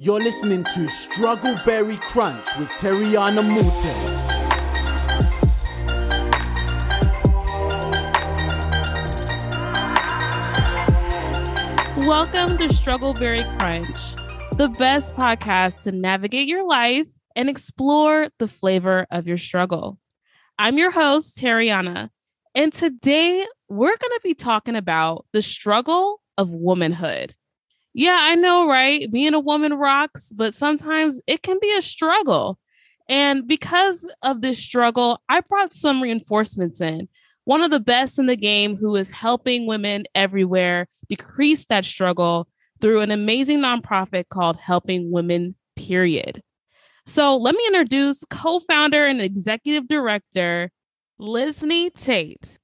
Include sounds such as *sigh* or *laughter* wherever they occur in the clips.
You're listening to Struggleberry Crunch with Terriana Morton. Welcome to Struggleberry Crunch, the best podcast to navigate your life and explore the flavor of your struggle. I'm your host, Terriana, and today we're going to be talking about the struggle of womanhood. Yeah, I know, right? Being a woman rocks, but sometimes it can be a struggle. And because of this struggle, I brought some reinforcements in. One of the best in the game who is helping women everywhere decrease that struggle through an amazing nonprofit called Helping Women, period. So let me introduce co founder and executive director, Lisney Tate.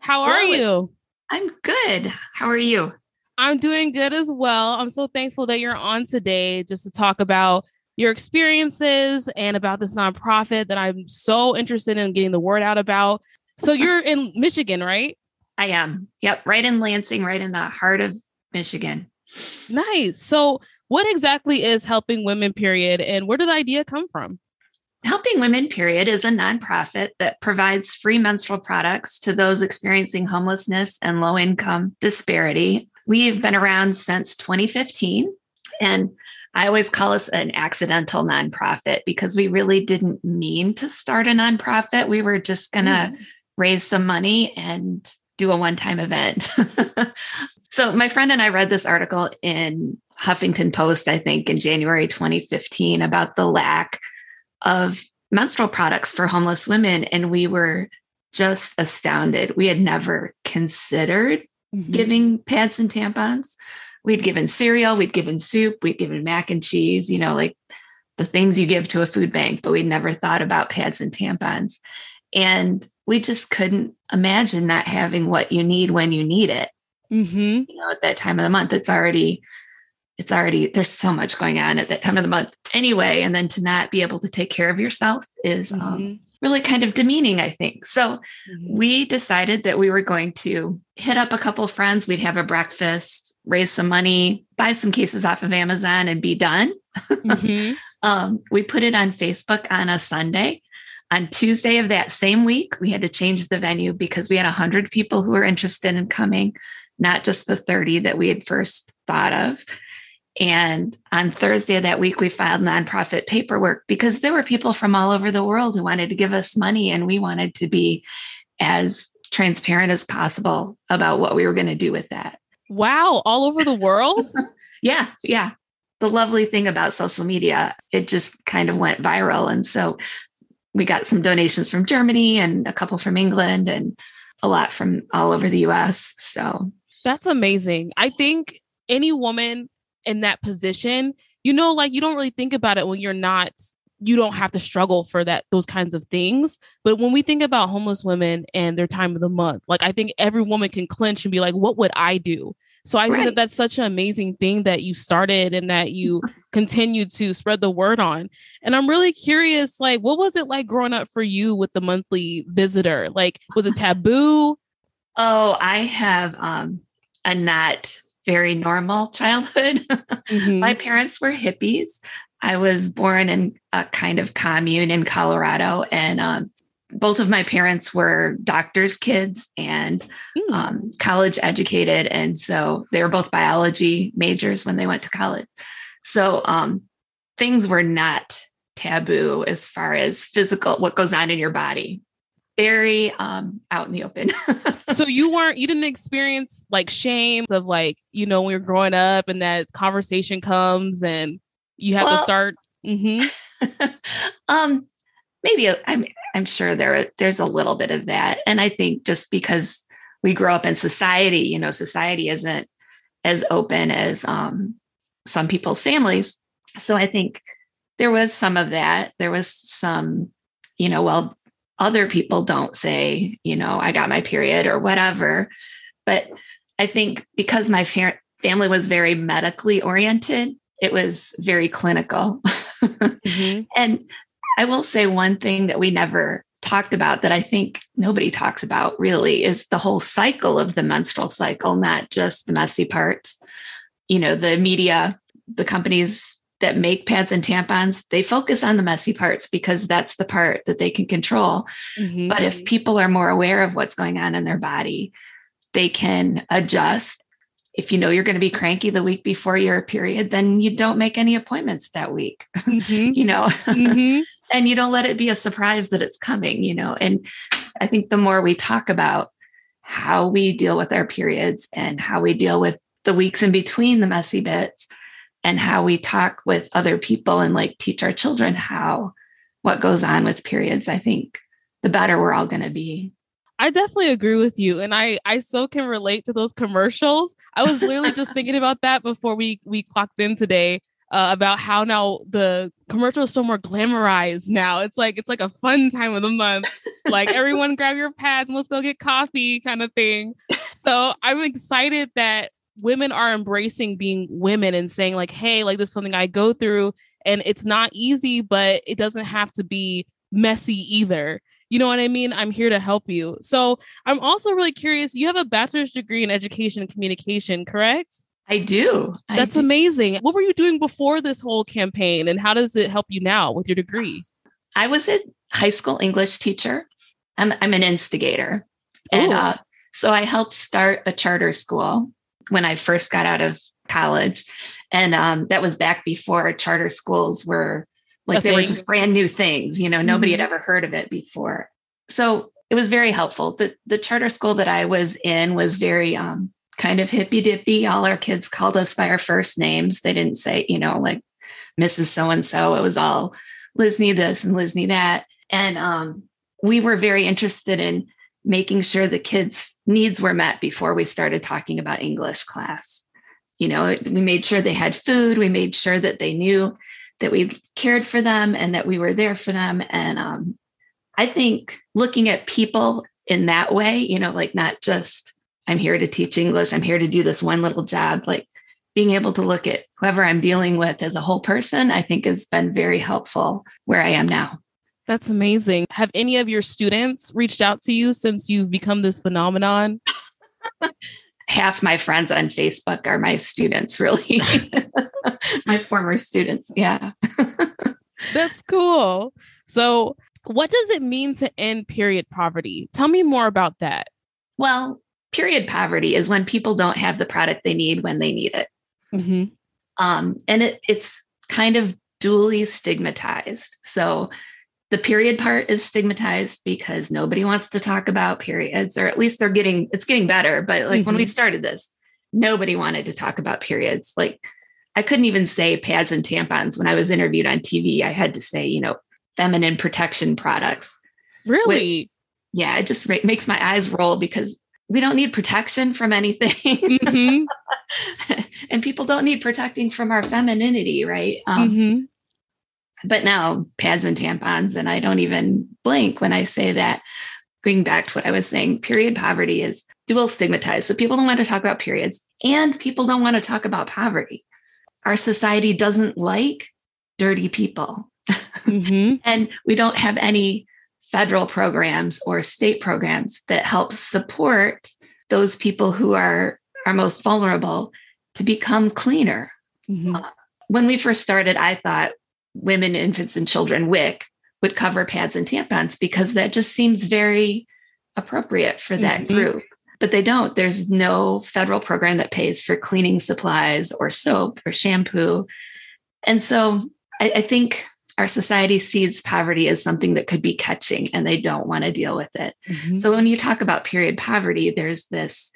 How are Hello. you? I'm good. How are you? I'm doing good as well. I'm so thankful that you're on today just to talk about your experiences and about this nonprofit that I'm so interested in getting the word out about. So *laughs* you're in Michigan, right? I am. Yep, right in Lansing, right in the heart of Michigan. Nice. So what exactly is helping women period and where did the idea come from? Helping Women, period, is a nonprofit that provides free menstrual products to those experiencing homelessness and low income disparity. We've been around since 2015, and I always call us an accidental nonprofit because we really didn't mean to start a nonprofit. We were just going to Mm. raise some money and do a one time event. *laughs* so, my friend and I read this article in Huffington Post, I think, in January 2015 about the lack of menstrual products for homeless women. And we were just astounded. We had never considered Mhm. giving pads and tampons. We'd given cereal, we'd given soup, we'd given mac and cheese, you know, like the things you give to a food bank, but we'd never thought about pads and tampons. And we just couldn't imagine not having what you need when you need it. Mhm. You know, at that time of the month, it's already, it's already, there's so much going on at that time of the month anyway. And then to not be able to take care of yourself is um, Mhm. really kind of demeaning, I think. So Mhm. we decided that we were going to hit up a couple of friends. We'd have a breakfast, raise some money, buy some cases off of Amazon, and be done. Mhm. *laughs* Um, we put it on Facebook on a Sunday. On Tuesday of that same week, we had to change the venue because we had 100 people who were interested in coming, not just the 30 that we had first thought of. And on Thursday of that week, we filed nonprofit paperwork because there were people from all over the world who wanted to give us money, and we wanted to be as transparent as possible about what we were going to do with that. Wow, all over the world? *laughs* Yeah, yeah. The lovely thing about social media, it just kind of went viral. And so we got some donations from Germany and a couple from England and a lot from all over the US. So That's amazing. I think any woman in that position, you know, like you don't really think about it when you're not, you don't have to struggle for that, those kinds of things. But when we think about homeless women and their time of the month, like I think every woman can clinch and be like, what would I do? So I think that that's such an amazing thing that you started and that you *laughs* continue to spread the word on. And I'm really curious, like, what was it like growing up for you with the monthly visitor? Like, was it taboo? *laughs* oh, I have um a not very normal childhood. Mhm. *laughs* My parents were hippies. I was born in a kind of commune in Colorado, and um, both of my parents were doctors' kids and Mm. um, college educated. And so they were both biology majors when they went to college. So um, things were not taboo as far as physical, what goes on in your body. Very um, out in the open. *laughs* so you weren't you didn't experience like shame of like you know when you're growing up and that conversation comes and you have to Well- start Mhm. *laughs* um, maybe I'm I'm sure there there's a little bit of that, and I think just because we grow up in society, you know, society isn't as open as um, some people's families. So I think there was some of that. There was some, you know, well, other people don't say, you know, I got my period or whatever, but I think because my fa- family was very medically oriented, it was very clinical. Mhm. *laughs* And I will say one thing that we never talked about that I think nobody talks about really is the whole cycle of the menstrual cycle, not just the messy parts. You know, the media, the companies that make pads and tampons, they focus on the messy parts because that's the part that they can control. Mhm. But if people are more aware of what's going on in their body, they can adjust. If you know you're going to be cranky the week before your period, then you don't make any appointments that week, *laughs* Mhm. you know, Mhm. *laughs* and you don't let it be a surprise that it's coming, you know. And I think the more we talk about how we deal with our periods and how we deal with the weeks in between the messy bits and how we talk with other people and like teach our children how what goes on with periods, I think the better we're all going to be. I definitely agree with you, and I I so can relate to those commercials. I was literally just *laughs* thinking about that before we we clocked in today uh, about how now the commercial is so more glamorized now. It's like it's like a fun time of the month, like *laughs* everyone grab your pads and let's go get coffee kind of thing. So I'm excited that women are embracing being women and saying like, hey, like this is something I go through, and it's not easy, but it doesn't have to be messy either. You know what I mean? I'm here to help you. So I'm also really curious. You have a bachelor's degree in education and communication, correct? I do. I That's do. amazing. What were you doing before this whole campaign and how does it help you now with your degree? I was a high school English teacher. I'm, I'm an instigator. And uh, so I helped start a charter school when I first got out of college. And um, that was back before charter schools were like they were just brand new things, you know, nobody Mhm. had ever heard of it before. So it was very helpful. The the charter school that I was in was very um kind of hippy dippy. All our kids called us by our first names. They didn't say, you know, like Mrs. So and so. It was all Lizney this and Lizney that. And um, we were very interested in making sure the kids' needs were met before we started talking about English class. You know, we made sure they had food. We made sure that they knew that we cared for them and that we were there for them. And um, I think looking at people in that way, you know, like not just I'm here to teach English, I'm here to do this one little job, like being able to look at whoever I'm dealing with as a whole person, I think has been very helpful where I am now. That's amazing. Have any of your students reached out to you since you've become this phenomenon? Half my friends on Facebook are my students, really. *laughs* my former students. Yeah. That's cool. So, what does it mean to end period poverty? Tell me more about that. Well, period poverty is when people don't have the product they need when they need it. Mhm. um, and it, it's kind of dually stigmatized. So the period part is stigmatized because nobody wants to talk about periods, or at least they're getting it's getting better. But like when we started this, nobody wanted to talk about periods. Like I couldn't even say pads and tampons when I was interviewed on TV. I had to say, you know, feminine protection products. Really? Yeah, it just makes my eyes roll because we don't need protection from anything. Mhm. *laughs* and people don't need protecting from our femininity, right? Um, Mhm. But now pads and tampons, and I don't even blink when I say that. Going back to what I was saying, period poverty is dual stigmatized. So people don't want to talk about periods and people don't want to talk about poverty. Our society doesn't like dirty people. Mhm. *laughs* And we don't have any federal programs or state programs that help support those people who are, are most vulnerable to become cleaner. Mhm. When we first started, I thought women, infants, and children, WIC, would cover pads and tampons because that just seems very appropriate for that Mhm. group. But they don't. There's no federal program that pays for cleaning supplies or soap or shampoo. And so I, I think our society sees poverty as something that could be catching and they don't want to deal with it. Mhm. So when you talk about period poverty, there's this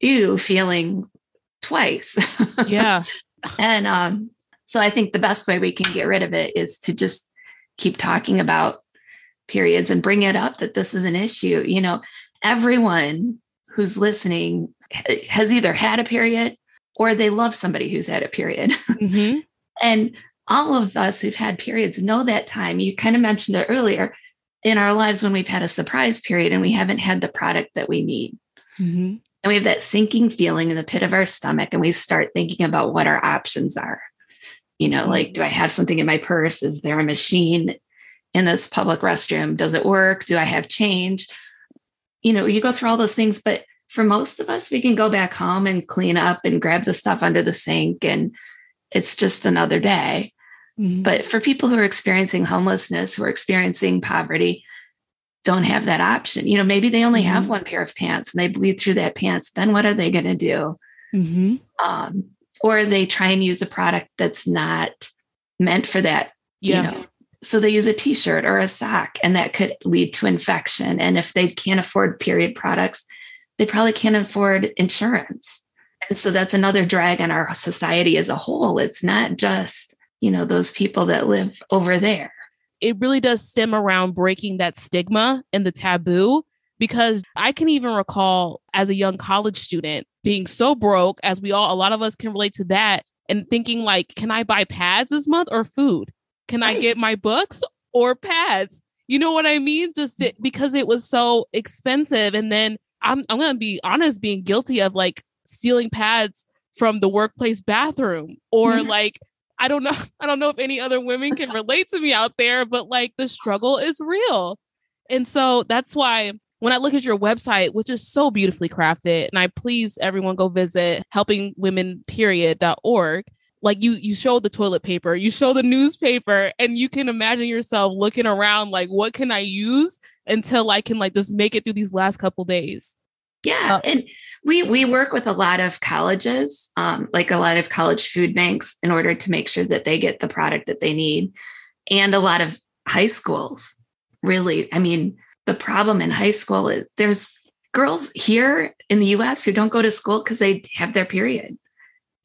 ew feeling twice. yeah. *laughs* and um, so I think the best way we can get rid of it is to just keep talking about periods and bring it up that this is an issue. You know, everyone who's listening has either had a period or they love somebody who's had a period. *laughs* Mhm. And all of us who've had periods know that time. You kind of mentioned it earlier in our lives when we've had a surprise period and we haven't had the product that we need. Mhm. And we have that sinking feeling in the pit of our stomach, and we start thinking about what our options are. You know, like, do I have something in my purse? Is there a machine in this public restroom? Does it work? Do I have change? You know, you go through all those things, but for most of us, we can go back home and clean up and grab the stuff under the sink and it's just another day. Mhm. But for people who are experiencing homelessness, who are experiencing poverty, don't have that option. You know, maybe they only have Mhm. one pair of pants and they bleed through that pants. Then what are they going to do? Mhm. Um, or they try and use a product that's not meant for that. Yeah. You know, so they use a t-shirt or a sock, and that could lead to infection. And if they can't afford period products, they probably can't afford insurance. And so that's another drag on our society as a whole. It's not just, you know, those people that live over there. it really does stem around breaking that stigma and the taboo because I can even recall as a young college student being so broke as we all a lot of us can relate to that and thinking like can I buy pads this month or food? Can I get my books or pads? You know what I mean? Just it, because it was so expensive and then I'm I'm going to be honest being guilty of like stealing pads from the workplace bathroom or like I don't know. *laughs* I don't know if any other women can relate to me out there, but like the struggle is real. And so that's why when I look at your website, which is so beautifully crafted, and I please everyone go visit helpingwomenperiod.org. Like you you show the toilet paper, you show the newspaper, and you can imagine yourself looking around like what can I use until I can like just make it through these last couple days. Yeah, Uh, and we we work with a lot of colleges, um, like a lot of college food banks, in order to make sure that they get the product that they need, and a lot of high schools. Really, I mean, the problem in high school there's girls here in the U.S. who don't go to school because they have their period.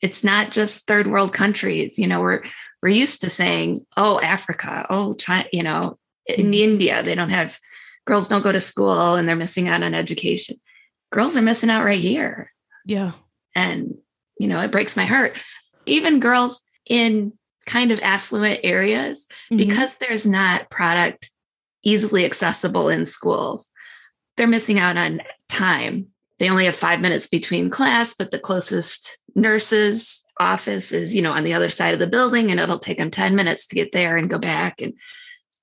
It's not just third world countries. You know, we're we're used to saying, "Oh, Africa," "Oh, China," you know, in Mhm. India they don't have girls don't go to school and they're missing out on education girls are missing out right here. Yeah. And, you know, it breaks my heart. Even girls in kind of affluent areas, Mhm. because there's not product easily accessible in schools, they're missing out on time. They only have five minutes between class, but the closest nurse's office is, you know, on the other side of the building, and it'll take them 10 minutes to get there and go back. And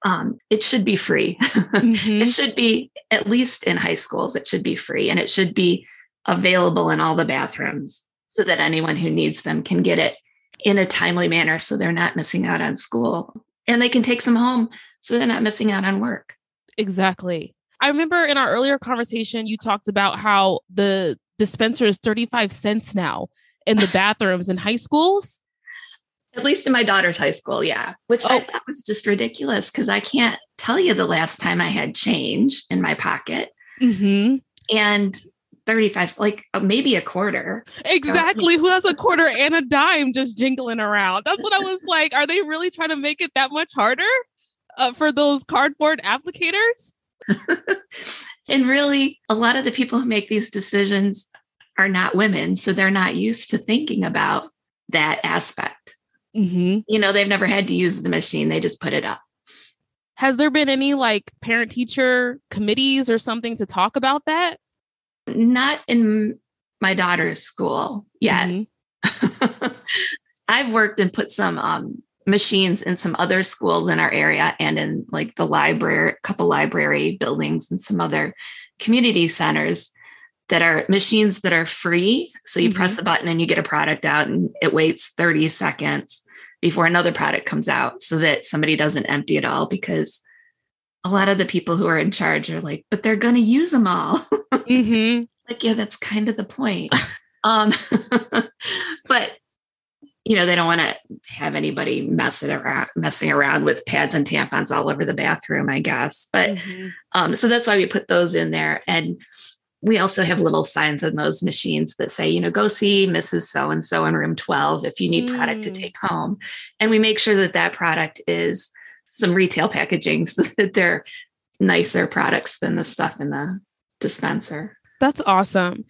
um, it should be free. Mhm. *laughs* it should be at least in high schools it should be free and it should be available in all the bathrooms so that anyone who needs them can get it in a timely manner so they're not missing out on school and they can take some home so they're not missing out on work Exactly. I remember in our earlier conversation, you talked about how the dispenser is 35 cents now in the *laughs* bathrooms in high schools. at least in my daughter's high school yeah which i Oh. thought was just ridiculous because i can't tell you the last time i had change in my pocket Mm-hmm. and 35 like uh, maybe a quarter Exactly. Who has a quarter and a dime just jingling around? That's what I was like. Are they really trying to make it that much harder uh, for those cardboard applicators? *laughs* and really, a lot of the people who make these decisions are not women. So they're not used to thinking about that aspect. Mm-hmm. You know, they've never had to use the machine, they just put it up. Has there been any like parent teacher committees or something to talk about that? Not in my daughter's school yet. Mhm. *laughs* I've worked and put some um, machines in some other schools in our area and in like the library, a couple library buildings and some other community centers that are machines that are free. So you press the button and you get a product out and it waits 30 seconds before another product comes out so that somebody doesn't empty it all because a lot of the people who are in charge are like, but they're going to use them all. *laughs* Mhm. like yeah that's kind of the point *laughs* um *laughs* but you know they don't want to have anybody messing around messing around with pads and tampons all over the bathroom i guess but Mhm. um so that's why we put those in there and we also have little signs on those machines that say you know go see mrs so and so in room 12 if you need product to Mm. take home and we make sure that that product is some retail packaging so that they're nicer products than the stuff in the dispenser That's awesome.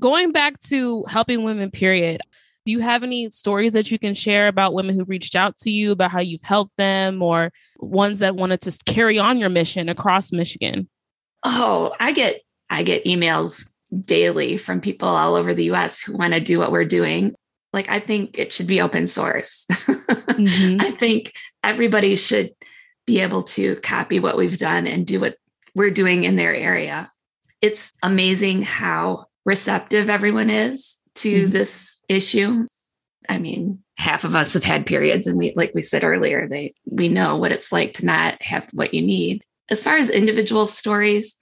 Going back to helping women, period. Do you have any stories that you can share about women who reached out to you about how you've helped them or ones that wanted to carry on your mission across Michigan? Oh, I get I get emails daily from people all over the US who want to do what we're doing. Like I think it should be open source. Mhm. *laughs* I think everybody should be able to copy what we've done and do what we're doing in their area. It's amazing how receptive everyone is to Mhm. this issue. I mean, half of us have had periods and we like we said earlier, they we know what it's like to not have what you need. As far as individual stories,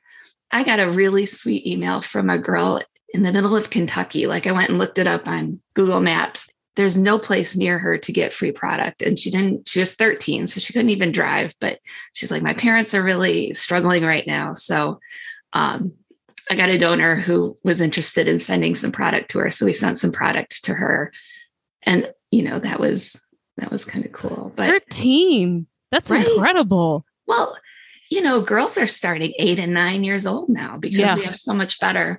I got a really sweet email from a girl in the middle of Kentucky. Like I went and looked it up on Google Maps. There's no place near her to get free product. And she didn't, she was 13, so she couldn't even drive. But she's like, my parents are really struggling right now. So um, I got a donor who was interested in sending some product to her. So we sent some product to her. And, you know, that was that was kind of cool. But 13. That's right? incredible. Well, you know, girls are starting eight and nine years old now because yeah. we have so much better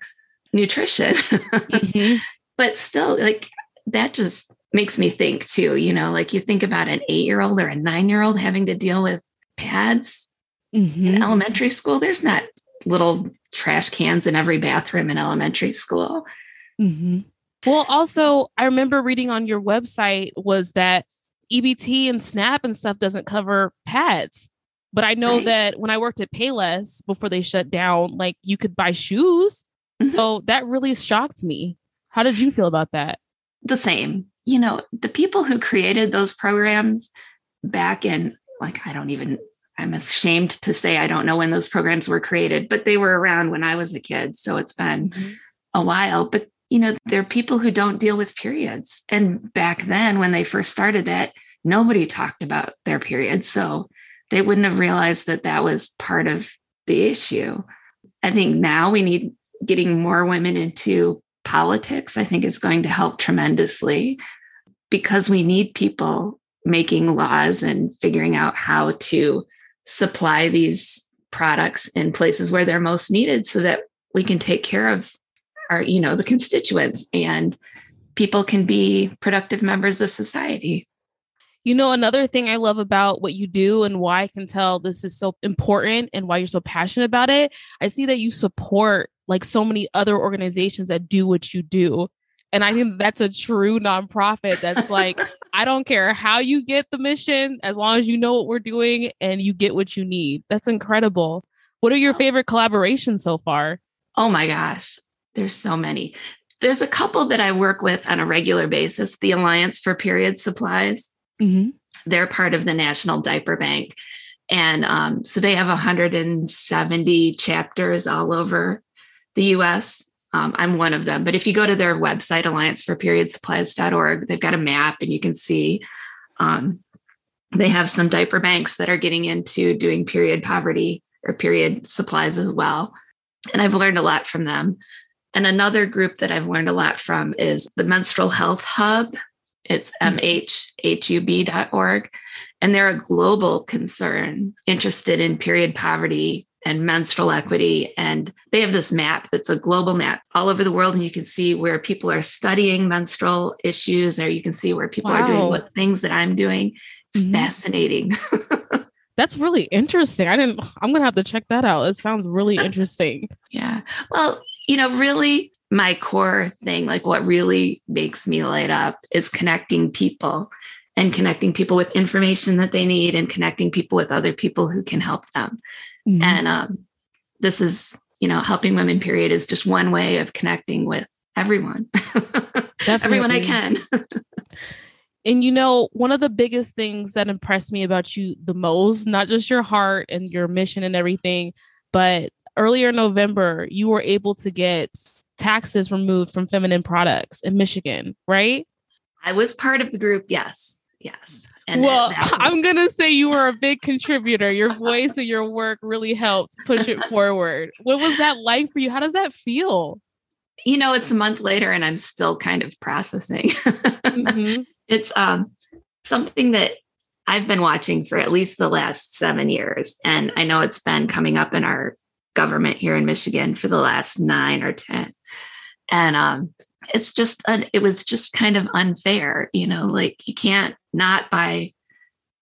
nutrition. mm-hmm. *laughs* But still, like that just makes me think too, you know, like you think about an eight year old or a nine year old having to deal with pads mm-hmm. in elementary school. There's not little trash cans in every bathroom in elementary school. Mm-hmm. Well, also, I remember reading on your website was that EBT and SNAP and stuff doesn't cover pads. But I know right. that when I worked at Payless before they shut down, like you could buy shoes Mm-hmm. So that really shocked me. How did you feel about that? The same. You know, the people who created those programs back in, like, I don't even, I'm ashamed to say I don't know when those programs were created, but they were around when I was a kid. So it's been mm-hmm. a while. But, you know, there are people who don't deal with periods. And back then, when they first started that, nobody talked about their periods. So they wouldn't have realized that that was part of the issue. I think now we need getting more women into politics, I think is going to help tremendously because we need people making laws and figuring out how to supply these products in places where they're most needed so that we can take care of our, you know, the constituents and people can be productive members of society. You know, another thing I love about what you do and why I can tell this is so important and why you're so passionate about it, I see that you support like so many other organizations that do what you do. And I think that's a true nonprofit that's like, *laughs* I don't care how you get the mission, as long as you know what we're doing and you get what you need. That's incredible. What are your favorite collaborations so far? Oh my gosh, there's so many. There's a couple that I work with on a regular basis the Alliance for Period Supplies. Mm-hmm. They're part of the National Diaper Bank. And um, so they have 170 chapters all over the US. Um, I'm one of them. But if you go to their website, allianceforperiodsupplies.org, they've got a map and you can see um, they have some diaper banks that are getting into doing period poverty or period supplies as well. And I've learned a lot from them. And another group that I've learned a lot from is the Menstrual Health Hub. It's mhhub.org. And they're a global concern interested in period poverty and menstrual equity. And they have this map that's a global map all over the world. And you can see where people are studying menstrual issues, or you can see where people wow. are doing what things that I'm doing. It's mm-hmm. fascinating. *laughs* that's really interesting. I didn't, I'm going to have to check that out. It sounds really *laughs* interesting. yeah. Well, you know, really, my core thing, like what really makes me light up, is connecting people and connecting people with information that they need and connecting people with other people who can help them. Mm-hmm. And um, this is, you know, helping women, period, is just one way of connecting with everyone, *laughs* everyone I can. *laughs* and you know, one of the biggest things that impressed me about you the most, not just your heart and your mission and everything, but earlier in November, you were able to get taxes removed from feminine products in Michigan, right? I was part of the group, yes. Yes. Well, *laughs* I'm going to say you were a big contributor. Your voice and your work really helped push it forward. What was that like for you? How does that feel? You know, it's a month later and I'm still kind of processing. mm-hmm. *laughs* It's um, something that I've been watching for at least the last seven years. And I know it's been coming up in our government here in Michigan for the last nine or 10. And um, it's just, it was just kind of unfair, you know, like you can't not buy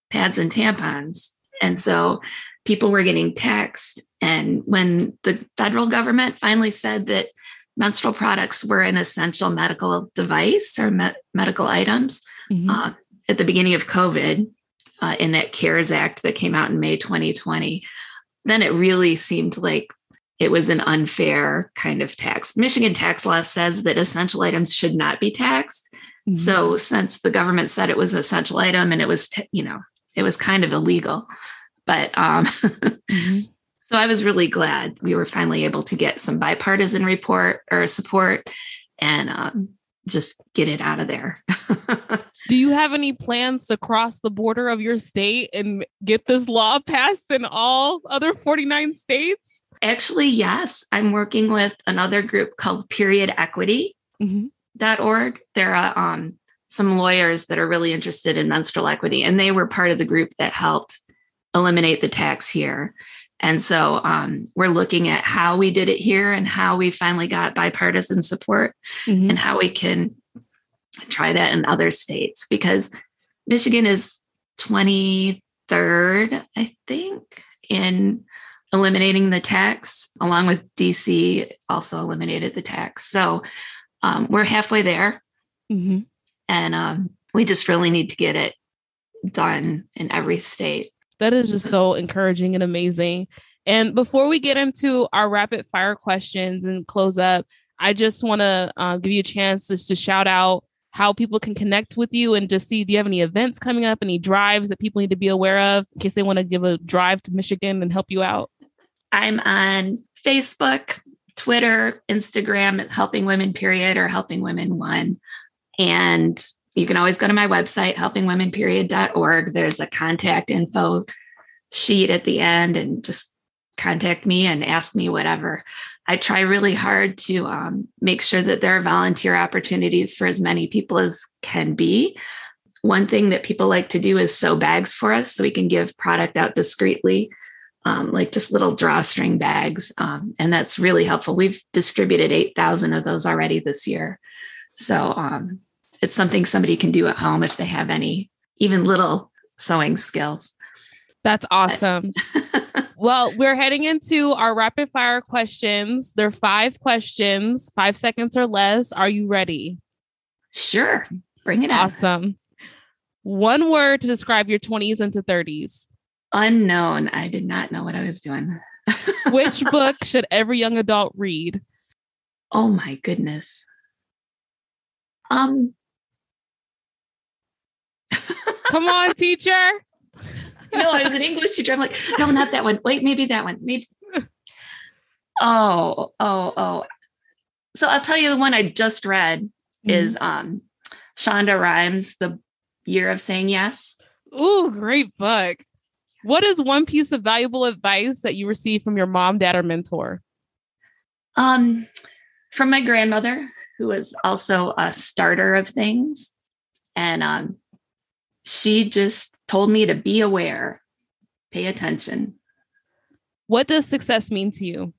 pads and tampons. And so people were getting taxed. And when the federal government finally said that menstrual products were an essential medical device or me- medical items mm-hmm. uh, at the beginning of COVID uh, in that CARES Act that came out in May 2020, then it really seemed like it was an unfair kind of tax. Michigan tax law says that essential items should not be taxed. Mm-hmm. So since the government said it was an essential item and it was, t- you know, it was kind of illegal, but um, *laughs* mm-hmm. so I was really glad we were finally able to get some bipartisan report or support and um, just get it out of there. *laughs* Do you have any plans to cross the border of your state and get this law passed in all other 49 states? Actually, yes. I'm working with another group called Period Equity. Mm-hmm. .org. There are um, some lawyers that are really interested in menstrual equity, and they were part of the group that helped eliminate the tax here. And so um, we're looking at how we did it here and how we finally got bipartisan support mm-hmm. and how we can try that in other states because Michigan is 23rd, I think, in eliminating the tax, along with DC also eliminated the tax. So um, we're halfway there. Mm-hmm. And um, we just really need to get it done in every state. That is just so encouraging and amazing. And before we get into our rapid fire questions and close up, I just want to uh, give you a chance just to shout out how people can connect with you and just see do you have any events coming up, any drives that people need to be aware of in case they want to give a drive to Michigan and help you out? I'm on Facebook, Twitter, Instagram, Helping Women Period or Helping Women One. And you can always go to my website, helpingwomenperiod.org. There's a contact info sheet at the end and just contact me and ask me whatever. I try really hard to um, make sure that there are volunteer opportunities for as many people as can be. One thing that people like to do is sew bags for us so we can give product out discreetly, um, like just little drawstring bags. Um, and that's really helpful. We've distributed 8,000 of those already this year. So um, it's something somebody can do at home if they have any, even little sewing skills. That's awesome. *laughs* well, we're heading into our rapid fire questions. There are five questions, five seconds or less. Are you ready? Sure. Bring it on. Awesome. One word to describe your 20s into 30s. Unknown. I did not know what I was doing. *laughs* Which book should every young adult read? Oh my goodness. Um *laughs* Come on, teacher. no, I was an English teacher. I'm like, no, not that one. Wait, maybe that one. Maybe. *laughs* Oh, oh, oh. So I'll tell you the one I just read mm-hmm. is um Shonda Rhimes, The Year of Saying Yes. Ooh, great book. What is one piece of valuable advice that you received from your mom, dad, or mentor? Um, from my grandmother, who was also a starter of things. And um, she just told me to be aware, pay attention. What does success mean to you?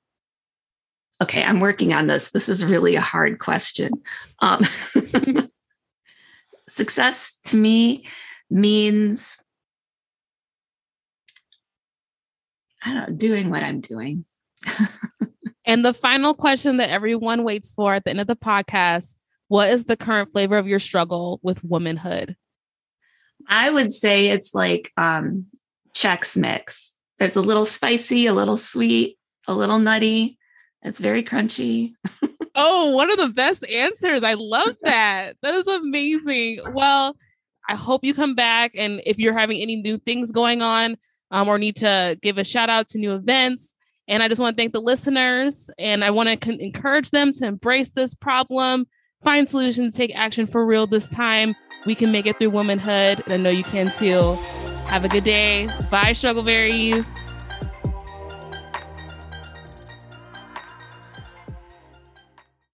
Okay, I'm working on this. This is really a hard question. Um, *laughs* success to me means I don't know, doing what I'm doing. *laughs* and the final question that everyone waits for at the end of the podcast what is the current flavor of your struggle with womanhood? I would say it's like um Chex Mix. There's a little spicy, a little sweet, a little nutty. It's very crunchy. *laughs* oh, one of the best answers. I love *laughs* that. that is amazing. Well, I hope you come back. And if you're having any new things going on um, or need to give a shout out to new events, and I just want to thank the listeners and I want to con- encourage them to embrace this problem, find solutions, take action for real this time we can make it through womanhood. And I know you can too. Have a good day. Bye, Struggleberries.